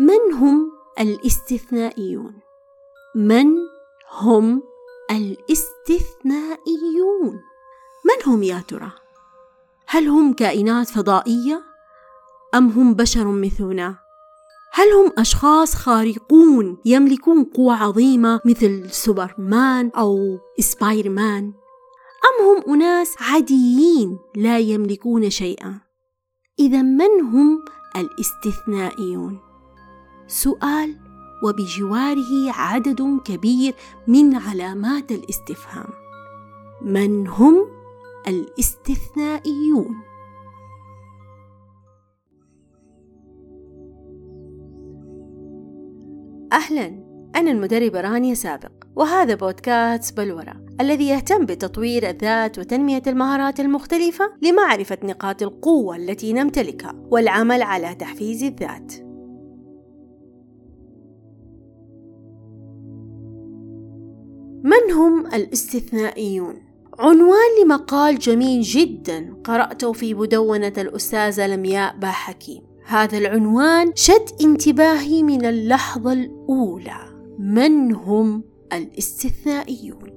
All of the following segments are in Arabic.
من هم الاستثنائيون؟ من هم الاستثنائيون؟ من هم يا ترى؟ هل هم كائنات فضائية أم هم بشر مثلنا؟ هل هم أشخاص خارقون يملكون قوه عظيمة مثل سوبرمان أو سباير مان أم هم أناس عاديين لا يملكون شيئا؟ اذا من هم الاستثنائيون؟ سؤال وبجواره عدد كبير من علامات الاستفهام من هم الاستثنائيون أهلا أنا المدربة رانيا سابق وهذا بودكاست بلورة الذي يهتم بتطوير الذات وتنمية المهارات المختلفة لمعرفة نقاط القوة التي نمتلكها والعمل على تحفيز الذات. من هم الاستثنائيون؟ عنوان لمقال جميل جدا قرأته في مدونة الأستاذة لمياء باحكيم هذا العنوان شد انتباهي من اللحظة الأولى. من هم الاستثنائيون؟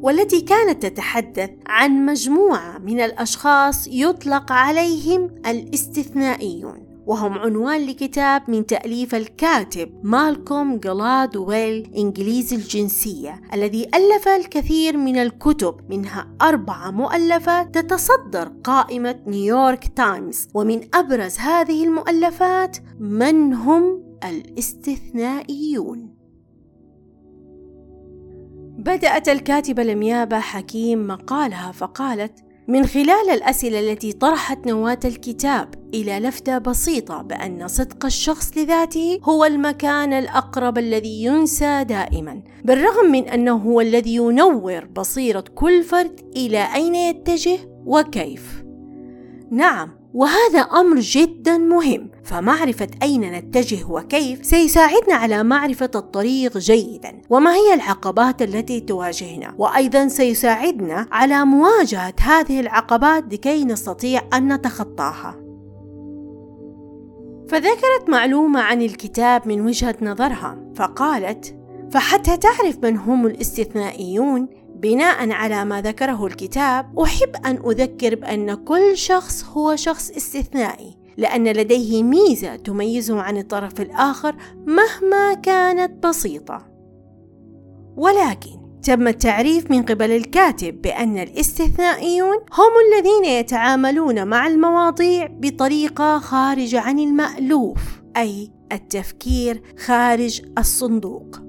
والتي كانت تتحدث عن مجموعة من الأشخاص يطلق عليهم الاستثنائيون. وهم عنوان لكتاب من تأليف الكاتب مالكوم جلاد ويل إنجليزي الجنسية الذي ألف الكثير من الكتب منها أربعة مؤلفات تتصدر قائمة نيويورك تايمز. ومن أبرز هذه المؤلفات من هم الاستثنائيون؟ بدأت الكاتبة لميابة حكيم مقالها فقالت من خلال الأسئلة التي طرحت نواة الكتاب إلى لفتة بسيطة بأن صدق الشخص لذاته هو المكان الأقرب الذي ينسى دائما بالرغم من أنه هو الذي ينور بصيرة كل فرد إلى أين يتجه وكيف. نعم وهذا أمر جدا مهم. فمعرفة أين نتجه وكيف سيساعدنا على معرفة الطريق جيدا. وما هي العقبات التي تواجهنا؟ وأيضا سيساعدنا على مواجهة هذه العقبات لكي نستطيع أن نتخطاها. فذكرت معلومة عن الكتاب من وجهة نظرها فقالت فحتى تعرف من هم الاستثنائيون بناء على ما ذكره الكتاب أحب أن أذكر بأن كل شخص هو شخص استثنائي لأن لديه ميزة تميزه عن الطرف الآخر مهما كانت بسيطة. ولكن تم التعريف من قبل الكاتب بأن الاستثنائيون هم الذين يتعاملون مع المواضيع بطريقة خارجه عن المألوف أي التفكير خارج الصندوق.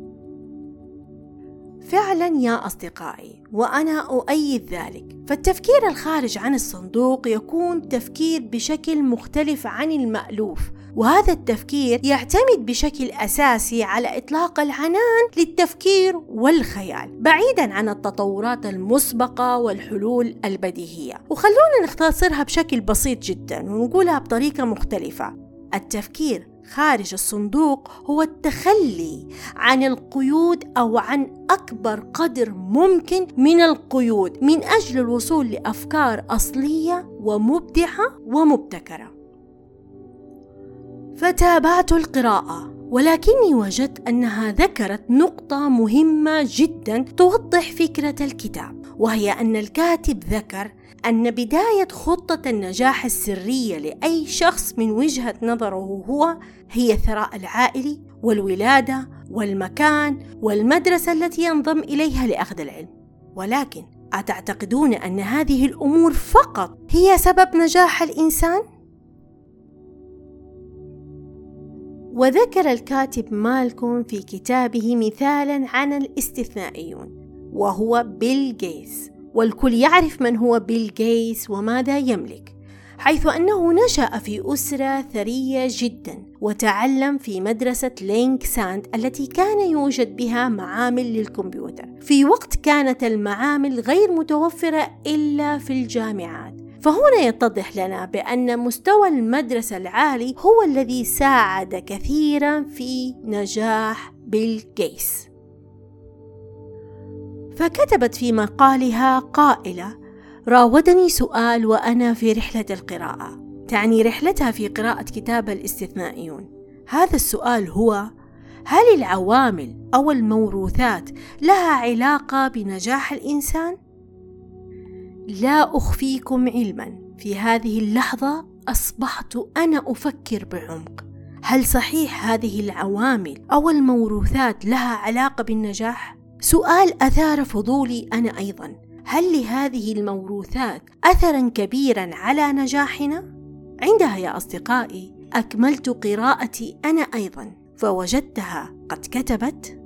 فعلا يا أصدقائي وأنا أؤيد ذلك. فالتفكير الخارج عن الصندوق يكون تفكير بشكل مختلف عن المألوف وهذا التفكير يعتمد بشكل أساسي على إطلاق العنان للتفكير والخيال بعيدا عن التطورات المسبقة والحلول البديهية. وخلونا نختصرها بشكل بسيط جدا ونقولها بطريقة مختلفة. التفكير خارج الصندوق هو التخلي عن القيود أو عن أكبر قدر ممكن من القيود من أجل الوصول لأفكار أصلية ومبدعة ومبتكرة. فتابعت القراءة ولكني وجدت أنها ذكرت نقطة مهمة جدا توضح فكرة الكتاب وهي أن الكاتب ذكر أن بداية خطة النجاح السرية لأي شخص من وجهة نظره هو هي الثراء العائلي والولادة والمكان والمدرسة التي ينضم إليها لأخذ العلم ولكن أتعتقدون أن هذه الأمور فقط هي سبب نجاح الإنسان؟ وذكر الكاتب مالكوم في كتابه مثالا عن الاستثنائيون وهو بيل جيتس والكل يعرف من هو بيل جيتس وماذا يملك حيث أنه نشأ في أسرة ثرية جدا وتعلم في مدرسة ليك سايد التي كان يوجد بها معامل للكمبيوتر. في وقت كانت المعامل غير متوفرة إلا في الجامعات. فهنا يتضح لنا بأن مستوى المدرسة العالي هو الذي ساعد كثيرا في نجاح بيل جيتس. فكتبت في مقالها قائلة راودني سؤال وأنا في رحلة القراءة تعني رحلتها في قراءة كتاب الاستثنائيون هذا السؤال هو هل العوامل أو الموروثات لها علاقة بنجاح الإنسان؟ لا أخفيكم علما في هذه اللحظة أصبحت أنا أفكر بعمق هل صحيح هذه العوامل أو الموروثات لها علاقة بالنجاح؟ سؤال أثار فضولي أنا أيضا هل لهذه الموروثات أثرا كبيرا على نجاحنا؟ عندها يا أصدقائي أكملت قراءتي أنا أيضا فوجدتها قد كتبت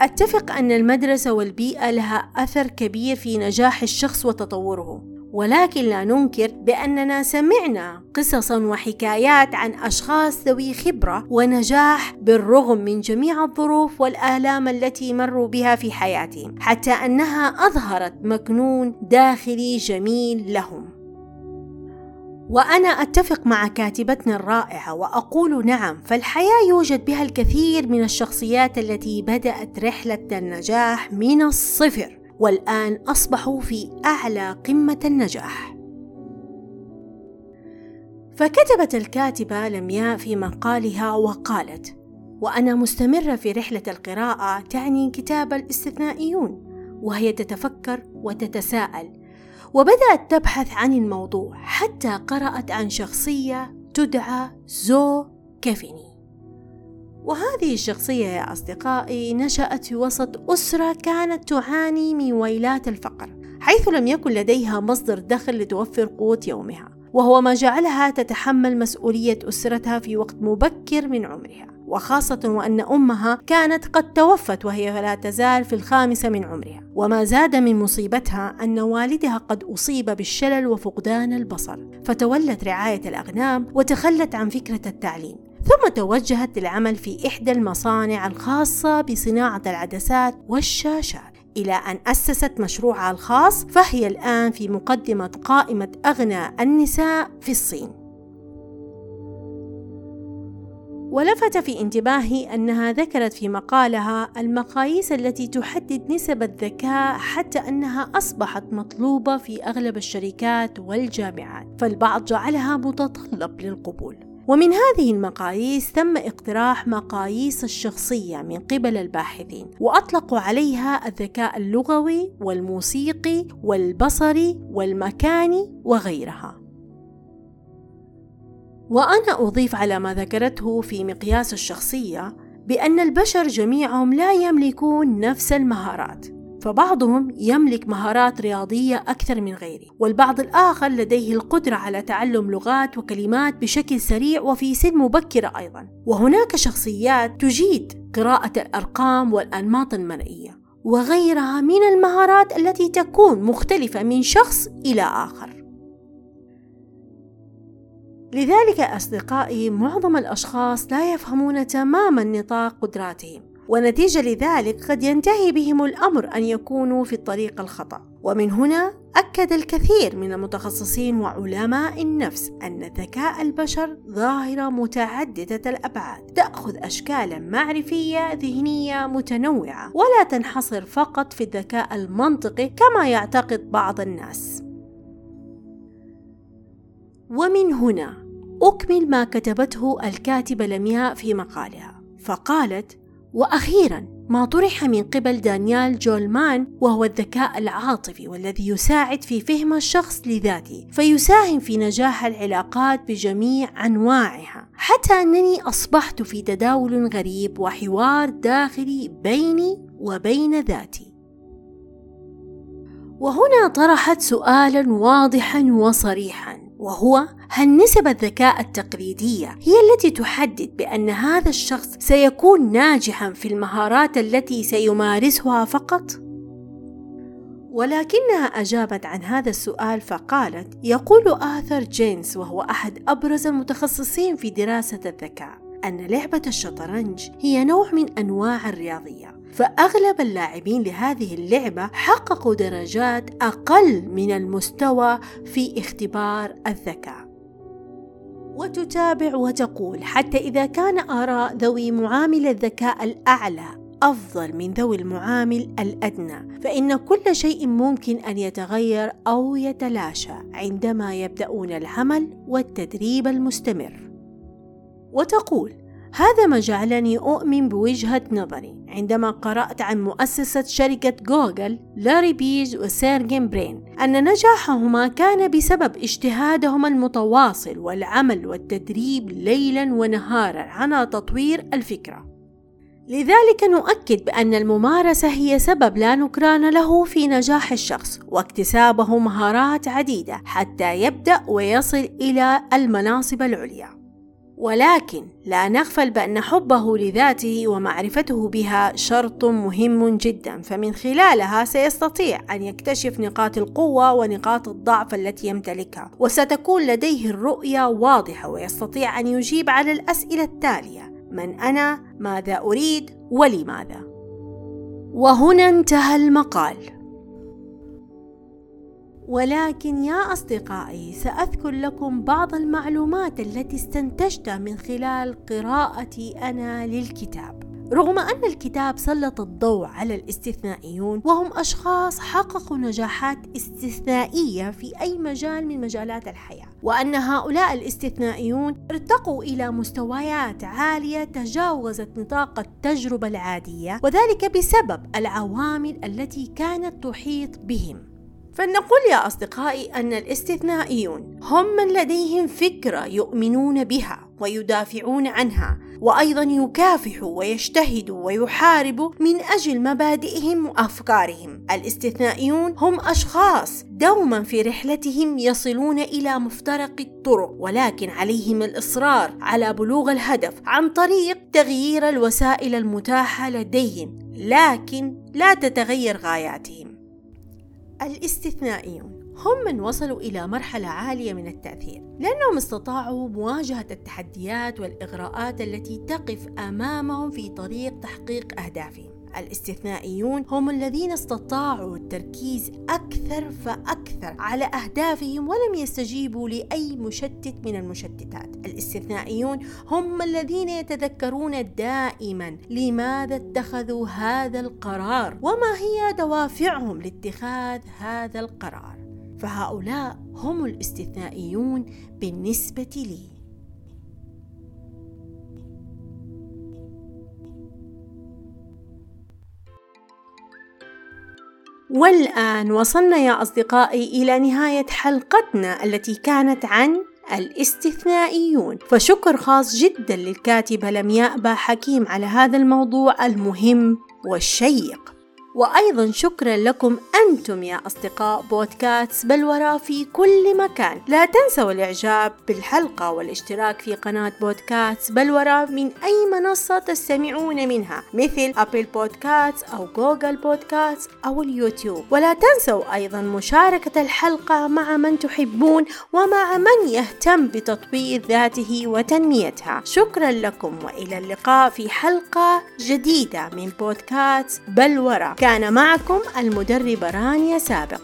أتفق أن المدرسة والبيئة لها أثر كبير في نجاح الشخص وتطوره ولكن لا ننكر بأننا سمعنا قصصا وحكايات عن أشخاص ذوي خبرة ونجاح بالرغم من جميع الظروف والآلام التي مروا بها في حياتهم حتى أنها أظهرت مكنون داخلي جميل لهم. وأنا أتفق مع كاتبتنا الرائعة وأقول نعم فالحياة يوجد بها الكثير من الشخصيات التي بدأت رحلة النجاح من الصفر. والآن أصبحوا في أعلى قمة النجاح. فكتبت الكاتبة لمياء في مقالها وقالت: وأنا مستمرة في رحلة القراءة تعني كتاب الاستثنائيون، وهي تتفكر وتتساءل وبدأت تبحث عن الموضوع حتى قرأت عن شخصية تدعى زو كيفيني وهذه الشخصية يا أصدقائي نشأت في وسط أسرة كانت تعاني من ويلات الفقر حيث لم يكن لديها مصدر دخل لتوفر قوت يومها وهو ما جعلها تتحمل مسؤولية أسرتها في وقت مبكر من عمرها وخاصة وأن أمها كانت قد توفت وهي لا تزال في الخامسة من عمرها وما زاد من مصيبتها أن والدها قد أصيب بالشلل وفقدان البصر فتولت رعاية الأغنام وتخلت عن فكرة التعليم. ثم توجهت للعمل في إحدى المصانع الخاصة بصناعة العدسات والشاشات إلى أن أسست مشروعها الخاص فهي الآن في مقدمة قائمة أغنى النساء في الصين. ولفت في انتباهي أنها ذكرت في مقالها المقاييس التي تحدد نسب الذكاء حتى أنها أصبحت مطلوبة في أغلب الشركات والجامعات فالبعض جعلها متطلب للقبول. ومن هذه المقاييس تم اقتراح مقاييس الشخصية من قبل الباحثين وأطلقوا عليها الذكاء اللغوي والموسيقي والبصري والمكاني وغيرها. وأنا أضيف على ما ذكرته في مقياس الشخصية بأن البشر جميعهم لا يملكون نفس المهارات. فبعضهم يملك مهارات رياضية أكثر من غيره والبعض الآخر لديه القدرة على تعلم لغات وكلمات بشكل سريع وفي سن مبكرة أيضا. وهناك شخصيات تجيد قراءة الأرقام والأنماط المرئية وغيرها من المهارات التي تكون مختلفة من شخص إلى آخر. لذلك أصدقائي معظم الأشخاص لا يفهمون تماما نطاق قدراتهم ونتيجة لذلك قد ينتهي بهم الأمر أن يكونوا في الطريق الخطأ. ومن هنا أكد الكثير من المتخصصين وعلماء النفس أن ذكاء البشر ظاهرة متعددة الأبعاد. تأخذ أشكالا معرفية ذهنية متنوعة. ولا تنحصر فقط في الذكاء المنطقي كما يعتقد بعض الناس. ومن هنا أكمل ما كتبته الكاتبة لمياء في مقالها. فقالت وأخيرا ما طرح من قبل دانيال جولمان وهو الذكاء العاطفي والذي يساعد في فهم الشخص لذاته فيساهم في نجاح العلاقات بجميع أنواعها. حتى أنني أصبحت في تداول غريب وحوار داخلي بيني وبين ذاتي. وهنا طرحت سؤالا واضحا وصريحا. وهو هل نسب الذكاء التقليدية هي التي تحدد بأن هذا الشخص سيكون ناجحا في المهارات التي سيمارسها فقط؟ ولكنها أجابت عن هذا السؤال فقالت: يقول آثر جينز وهو أحد أبرز المتخصصين في دراسة الذكاء أن لعبة الشطرنج هي نوع من أنواع الرياضية فأغلب اللاعبين لهذه اللعبة حققوا درجات أقل من المستوى في اختبار الذكاء. وتتابع وتقول حتى إذا كان أداء ذوي معامل الذكاء الأعلى أفضل من ذوي المعامل الأدنى فإن كل شيء ممكن أن يتغير أو يتلاشى عندما يبدأون العمل والتدريب المستمر. وتقول هذا ما جعلني أؤمن بوجهة نظري عندما قرأت عن مؤسسي شركة جوجل لاري بيج وسيرجي برين أن نجاحهما كان بسبب اجتهادهما المتواصل والعمل والتدريب ليلا ونهارا على تطوير الفكرة لذلك نؤكد بأن الممارسة هي سبب لا نكران له في نجاح الشخص واكتسابه مهارات عديدة حتى يبدأ ويصل إلى المناصب العليا. ولكن لا نغفل بأن حبه لذاته ومعرفته بها شرط مهم جدا فمن خلالها سيستطيع أن يكتشف نقاط القوة ونقاط الضعف التي يمتلكها وستكون لديه الرؤية واضحة ويستطيع أن يجيب على الأسئلة التالية من أنا؟ ماذا أريد؟ ولماذا؟ وهنا انتهى المقال ولكن يا أصدقائي سأذكر لكم بعض المعلومات التي استنتجتها من خلال قراءتي أنا للكتاب. رغم أن الكتاب سلط الضوء على الاستثنائيون وهم أشخاص حققوا نجاحات استثنائية في أي مجال من مجالات الحياة وأن هؤلاء الاستثنائيون ارتقوا إلى مستويات عالية تجاوزت نطاق التجربة العادية وذلك بسبب العوامل التي كانت تحيط بهم. فلنقل يا أصدقائي أن الاستثنائيون هم من لديهم فكرة يؤمنون بها ويدافعون عنها وأيضا يكافحوا ويجتهدوا ويحاربوا من أجل مبادئهم وأفكارهم. الاستثنائيون هم أشخاص دوما في رحلتهم يصلون إلى مفترق الطرق ولكن عليهم الإصرار على بلوغ الهدف عن طريق تغيير الوسائل المتاحة لديهم لكن لا تتغير غاياتهم. الاستثنائيون هم من وصلوا إلى مرحلة عالية من التأثير لأنهم استطاعوا مواجهة التحديات والإغراءات التي تقف أمامهم في طريق تحقيق أهدافهم. الاستثنائيون هم الذين استطاعوا التركيز أكثر فأكثر على أهدافهم ولم يستجيبوا لأي مشتت من المشتتات. الاستثنائيون هم الذين يتذكرون دائما لماذا اتخذوا هذا القرار وما هي دوافعهم لاتخاذ هذا القرار. فهؤلاء هم الاستثنائيون بالنسبة لي. والآن وصلنا يا أصدقائي إلى نهاية حلقتنا التي كانت عن الاستثنائيون. فشكر خاص جدا للكاتبة لمياء با حكيم على هذا الموضوع المهم والشيق. وأيضا شكرا لكم أنتم يا أصدقاء بودكاست بلورة في كل مكان. لا تنسوا الإعجاب بالحلقة والاشتراك في قناة بودكاست بلورة من أي منصة تستمعون منها مثل أبل بودكاست أو جوجل بودكاست أو اليوتيوب. ولا تنسوا أيضا مشاركة الحلقة مع من تحبون ومع من يهتم بتطوير ذاته وتنميتها. شكرا لكم وإلى اللقاء في حلقة جديدة من بودكاست بلورة كان معكم المدربة رانيا سابق.